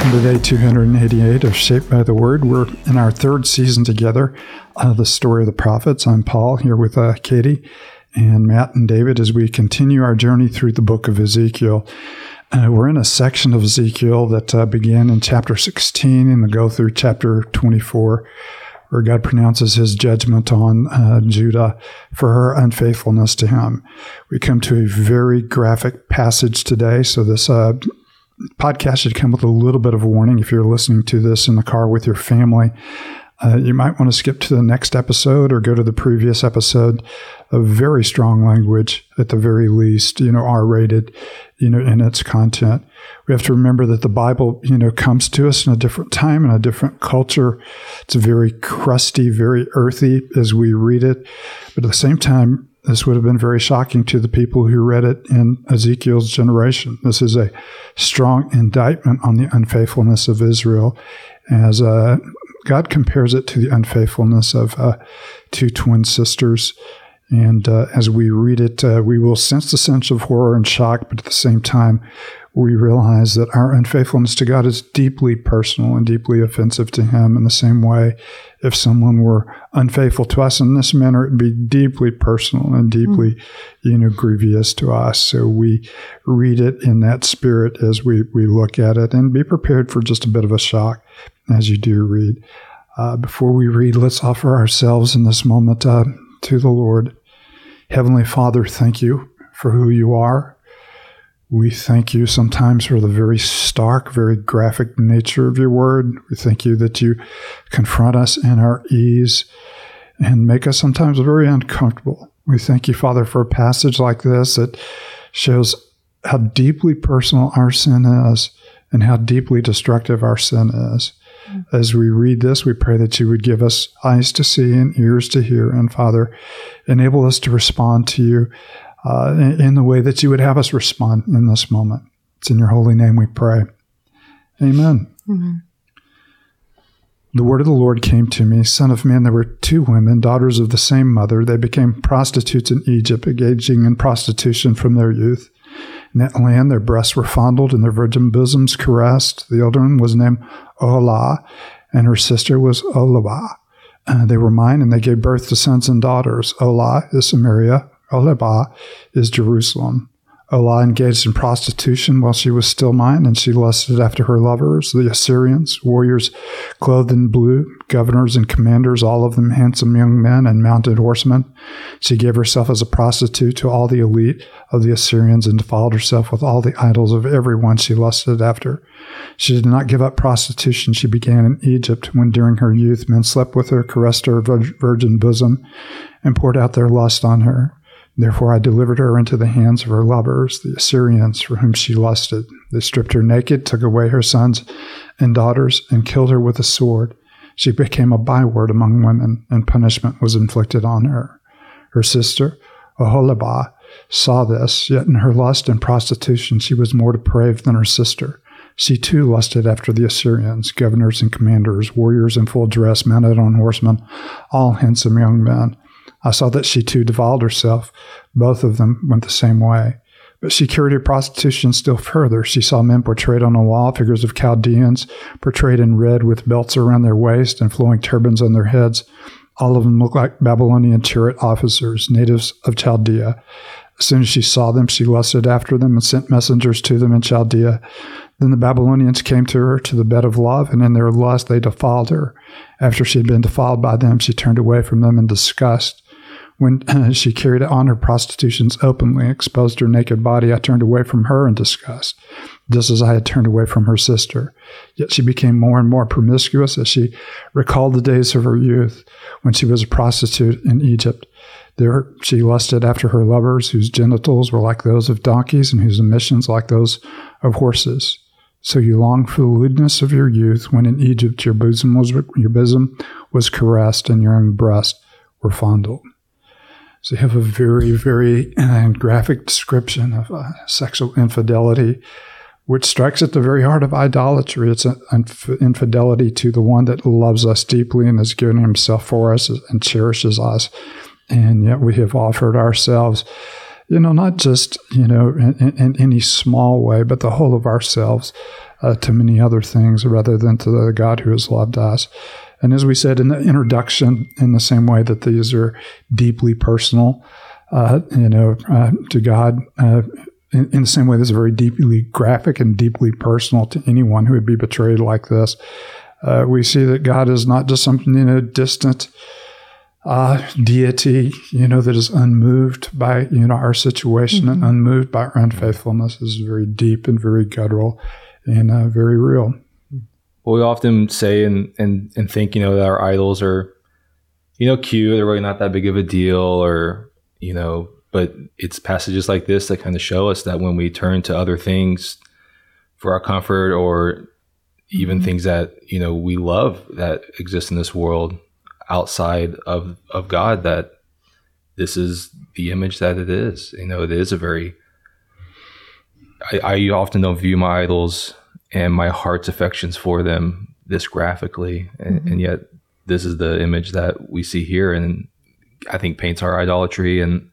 Welcome to day 288 of Shaped by the Word. We're in our third season together, uh, the story of the prophets. I'm Paul here with uh, Katie and Matt and David as we continue our journey through the book of Ezekiel. Uh, we're in a section of Ezekiel that uh, began in chapter 16 and go through chapter 24, where God pronounces his judgment on uh, Judah for her unfaithfulness to him. We come to a very graphic passage today, so this uh, podcast should come with a little bit of a warning if you're listening to this in the car with your family. Uh, you might want to skip to the next episode or go to the previous episode. A very strong language, at the very least, you know, R rated, you know, in its content. We have to remember that the Bible, you know, comes to us in a different time and a different culture. It's very crusty, very earthy as we read it. But at the same time, this would have been very shocking to the people who read it in Ezekiel's generation. This is a strong indictment on the unfaithfulness of Israel, as uh, God compares it to the unfaithfulness of uh, two twin sisters. And uh, as we read it, uh, we will sense the sense of horror and shock, but at the same time, we realize that our unfaithfulness to God is deeply personal and deeply offensive to Him. In the same way, if someone were unfaithful to us in this manner, it'd be deeply personal and deeply, mm. you know, grievous to us. So we read it in that spirit as we, we look at it and be prepared for just a bit of a shock as you do read. Uh, before we read, let's offer ourselves in this moment uh, to the Lord. Heavenly Father, thank you for who you are. We thank you sometimes for the very stark, very graphic nature of your word. We thank you that you confront us in our ease and make us sometimes very uncomfortable. We thank you, Father, for a passage like this that shows how deeply personal our sin is and how deeply destructive our sin is. Mm-hmm. As we read this, we pray that you would give us eyes to see and ears to hear. And Father, enable us to respond to you uh, in, in, the way that you would have us respond in this moment. It's in your holy name we pray. Amen. Amen. The word of the Lord came to me, Son of man, there were two women, daughters of the same mother. They became prostitutes in Egypt, engaging in prostitution from their youth. In that land, their breasts were fondled and their virgin bosoms caressed. The elder one was named Oholah, and her sister was Oholibah. Uh, they were mine, and they gave birth to sons and daughters. Oholah is Samaria, Oholibah is Jerusalem. Oholah engaged in prostitution while she was still mine, and she lusted after her lovers, the Assyrians, warriors clothed in blue, governors and commanders, all of them handsome young men and mounted horsemen. She gave herself as a prostitute to all the elite of the Assyrians and defiled herself with all the idols of every one she lusted after. She did not give up prostitution. She began in Egypt when during her youth men slept with her, caressed her virgin bosom, and poured out their lust on her. Therefore I delivered her into the hands of her lovers, the Assyrians, for whom she lusted. They stripped her naked, took away her sons and daughters, and killed her with a sword. She became a byword among women, and punishment was inflicted on her. Her sister, Oholibah, saw this, yet in her lust and prostitution she was more depraved than her sister. She too lusted after the Assyrians, governors and commanders, warriors in full dress, mounted on horsemen, all handsome young men. I saw that she too defiled herself. Both of them went the same way. But she carried her prostitution still further. She saw men portrayed on a wall, figures of Chaldeans, portrayed in red with belts around their waist and flowing turbans on their heads. All of them looked like Babylonian chariot officers, natives of Chaldea. As soon as she saw them, she lusted after them and sent messengers to them in Chaldea. Then the Babylonians came to her to the bed of love, and in their lust they defiled her. After she had been defiled by them, she turned away from them in disgust. When she carried on her prostitutions openly, exposed her naked body, I turned away from her in disgust, just as I had turned away from her sister. Yet she became more and more promiscuous as she recalled the days of her youth when she was a prostitute in Egypt. There she lusted after her lovers, whose genitals were like those of donkeys and whose emissions like those of horses. So you longed for the lewdness of your youth when in Egypt your bosom was your bosom was caressed and your own breast were fondled. So you have a very, very graphic description of uh, sexual infidelity, which strikes at the very heart of idolatry. It's an infidelity to the one that loves us deeply and has given himself for us and cherishes us. And yet we have offered ourselves, you know, not just, you know, in, in any small way, but the whole of ourselves uh, to many other things rather than to the God who has loved us. And as we said in the introduction, in the same way that these are deeply personal, uh, you know, uh, to God, uh, in, in, the same way, this is very deeply graphic and deeply personal to anyone who would be betrayed like this. Uh, we see that God is not just something, you know, distant uh, deity, you know, that is unmoved by, you know, our situation mm-hmm. and unmoved by our unfaithfulness This is very deep and very guttural and uh, very real. We often say and, and, and think, you know, that our idols are, you know, cute. They're really not that big of a deal or, you know, but it's passages like this that kind of show us that when we turn to other things for our comfort or even mm-hmm. things that, you know, we love that exist in this world, outside of of God that this is the image that it is. You know, it is a very. I, I often don't view my idols and my heart's affections for them this graphically, and, mm-hmm. and yet this is the image that we see here, and I think paints our idolatry and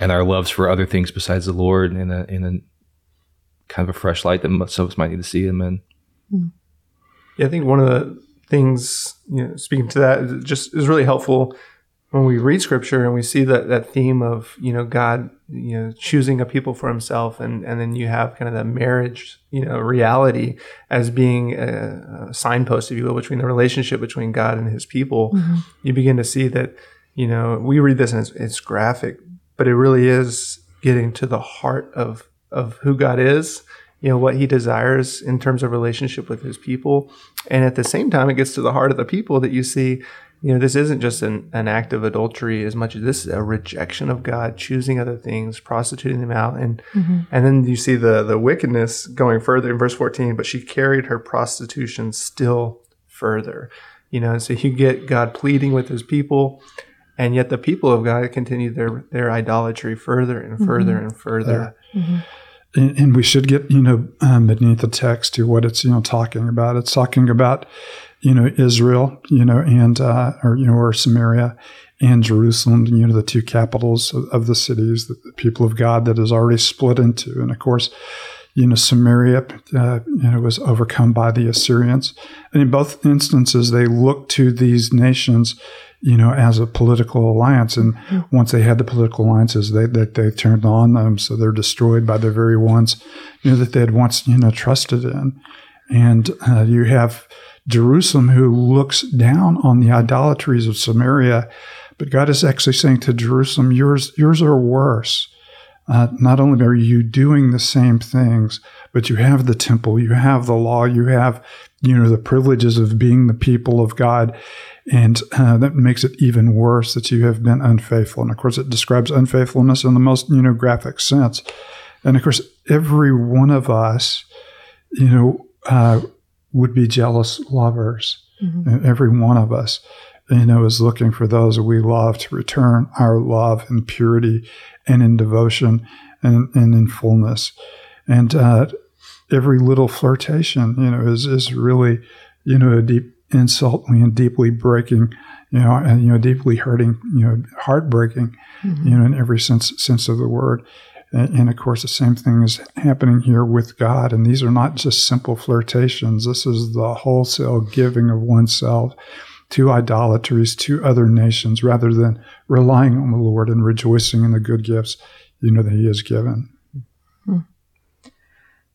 and our loves for other things besides the Lord in a in a kind of a fresh light that some of us might need to see Him in. Hmm. Yeah, I think one of the things, you know, speaking to that, just is really helpful when we read scripture and we see that that theme of you know God you know choosing a people for Himself, and and then you have kind of that marriage you know reality as being a, a signpost, if you will, between the relationship between God and His people. Mm-hmm. You begin to see that you know we read this and it's, it's graphic, but it really is getting to the heart of of who God is you know what he desires in terms of relationship with his people and at the same time it gets to the heart of the people that you see you know this isn't just an, an act of adultery as much as this is a rejection of god choosing other things prostituting them out and mm-hmm. and then you see the the wickedness going further in verse 14 but she carried her prostitution still further you know so you get god pleading with his people and yet the people of god continue their their idolatry further and further mm-hmm. and further mm-hmm and, and we should get you know um, beneath the text to what it's you know talking about. It's talking about you know Israel, you know, and uh, or you know or Samaria and Jerusalem, you know, the two capitals of, of the cities, the, the, people of God that is already split into, and of course. You know, Samaria, uh, you know, was overcome by the Assyrians, and in both instances, they looked to these nations you know, as a political alliance. And mm-hmm. once they had the political alliances, they, they, they turned on them. So they're destroyed by the very ones, you know, that they had once, you know, trusted in. And uh, you have Jerusalem who looks down on the idolatries of Samaria. But God is actually saying to Jerusalem, yours, yours are worse. Uh, not only are you doing the same things, but you have the temple, you have the law, you have, you know, the privileges of being the people of God. And uh, that makes it even worse that you have been unfaithful. And of course, it describes unfaithfulness in the most, you know, graphic sense. And of course, every one of us, you know, uh, would be jealous lovers. Mm-hmm. Every one of us, you know, is looking for those we love to return our love in purity and in devotion and, and in fullness. And uh, every little flirtation, you know, is, is really, you know, a deep insulting and deeply breaking, you know, and you know, deeply hurting, you know, heartbreaking, mm-hmm. you know, in every sense sense of the word. And, of course, the same thing is happening here with God. And these are not just simple flirtations. This is the wholesale giving of oneself to idolatries, to other nations, rather than relying on the Lord and rejoicing in the good gifts, you know, that He has given. Hmm.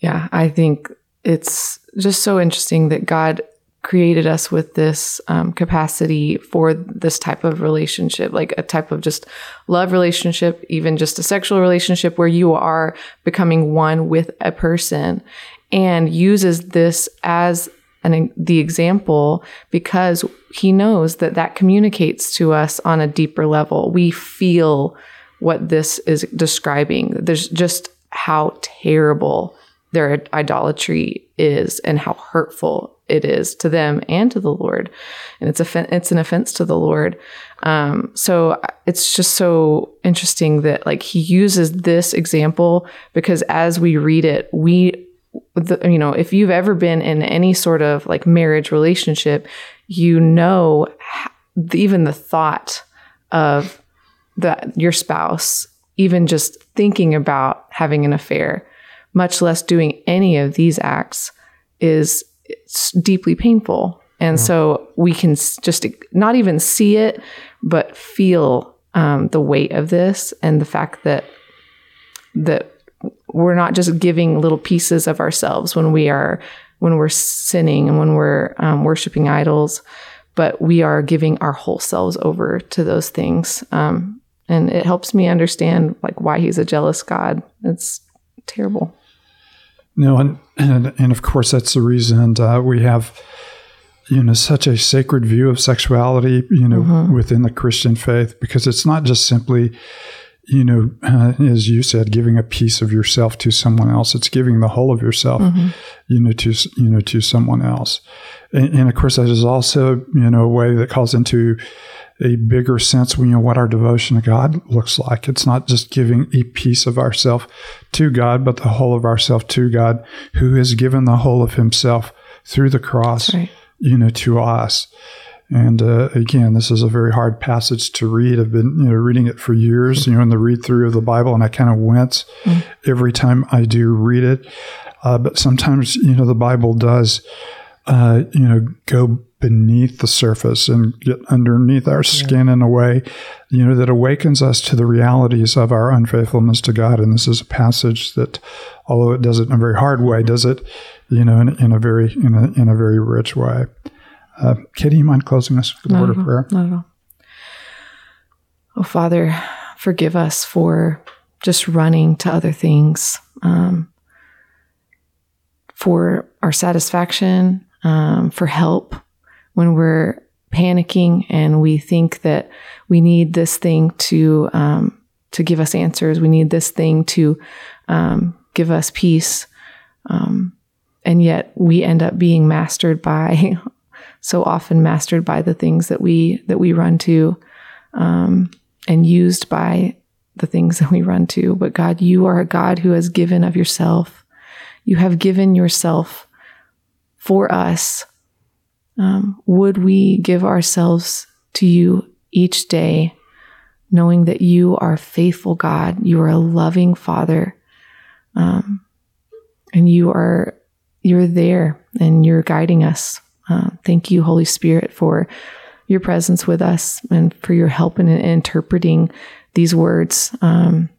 Yeah, I think it's just so interesting that God created us with this um, capacity for this type of relationship, like a type of just love relationship, even just a sexual relationship where you are becoming one with a person and uses this as an, the example because he knows that that communicates to us on a deeper level. We feel what this is describing. There's just how terrible their idolatry is and how hurtful it is to them and to the Lord. And it's a it's an offense to the Lord. Um, so it's just so interesting that like he uses this example because as we read it, we the, you know, if you've ever been in any sort of like marriage relationship, you know even the thought of that your spouse even just thinking about having an affair, much less doing any of these acts, is deeply painful. And yeah. so we can just not even see it, but feel um, the weight of this and the fact that that we're not just giving little pieces of ourselves when we are when we're sinning and when we're um, worshiping idols, but we are giving our whole selves over to those things. Um, and it helps me understand like why he's a jealous God. It's terrible. No, and and, and of course that's the reason uh, we have you know such a sacred view of sexuality you know mm-hmm. within the Christian faith because it's not just simply you know, uh, as you said, giving a piece of yourself to someone else. It's giving the whole of yourself, mm-hmm. you know, to you know to someone else. And, and, of course, that is also you know a way that calls into a bigger sense, you know, what our devotion to God looks like. It's not just giving a piece of ourself to God, but the whole of ourself to God, who has given the whole of Himself through the cross, right. you know, to us. And uh, again, this is a very hard passage to read. I've been you know reading it for years, you know, in the read through of the Bible, and I kind of wince mm. every time I do read it. Uh, but sometimes you know the Bible does uh, you know go beneath the surface and get underneath our skin yeah. in a way you know that awakens us to the realities of our unfaithfulness to God. And this is a passage that, although it does it in a very hard way, does it you know in, in a very in a in a very rich way. Uh, Katie, you mind closing us with a word of prayer? Not at all. Oh, Father, forgive us for just running to other things um, for our satisfaction, um, for help when we're panicking and we think that we need this thing to um, to give us answers. We need this thing to um, give us peace, um, and yet we end up being mastered by so often mastered by the things that we that we run to um, and used by the things that we run to. But god you are a god who has given of yourself. You have given yourself for us um, would we give ourselves to you each day knowing that you are faithful god you are a loving father um, and you are you're there and you're guiding us uh, thank you, Holy Spirit, for your presence with us and for your help in, in interpreting these words. Um,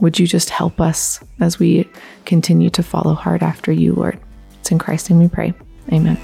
would you just help us as we continue to follow hard after you, Lord? It's in Christ's name we pray. Amen.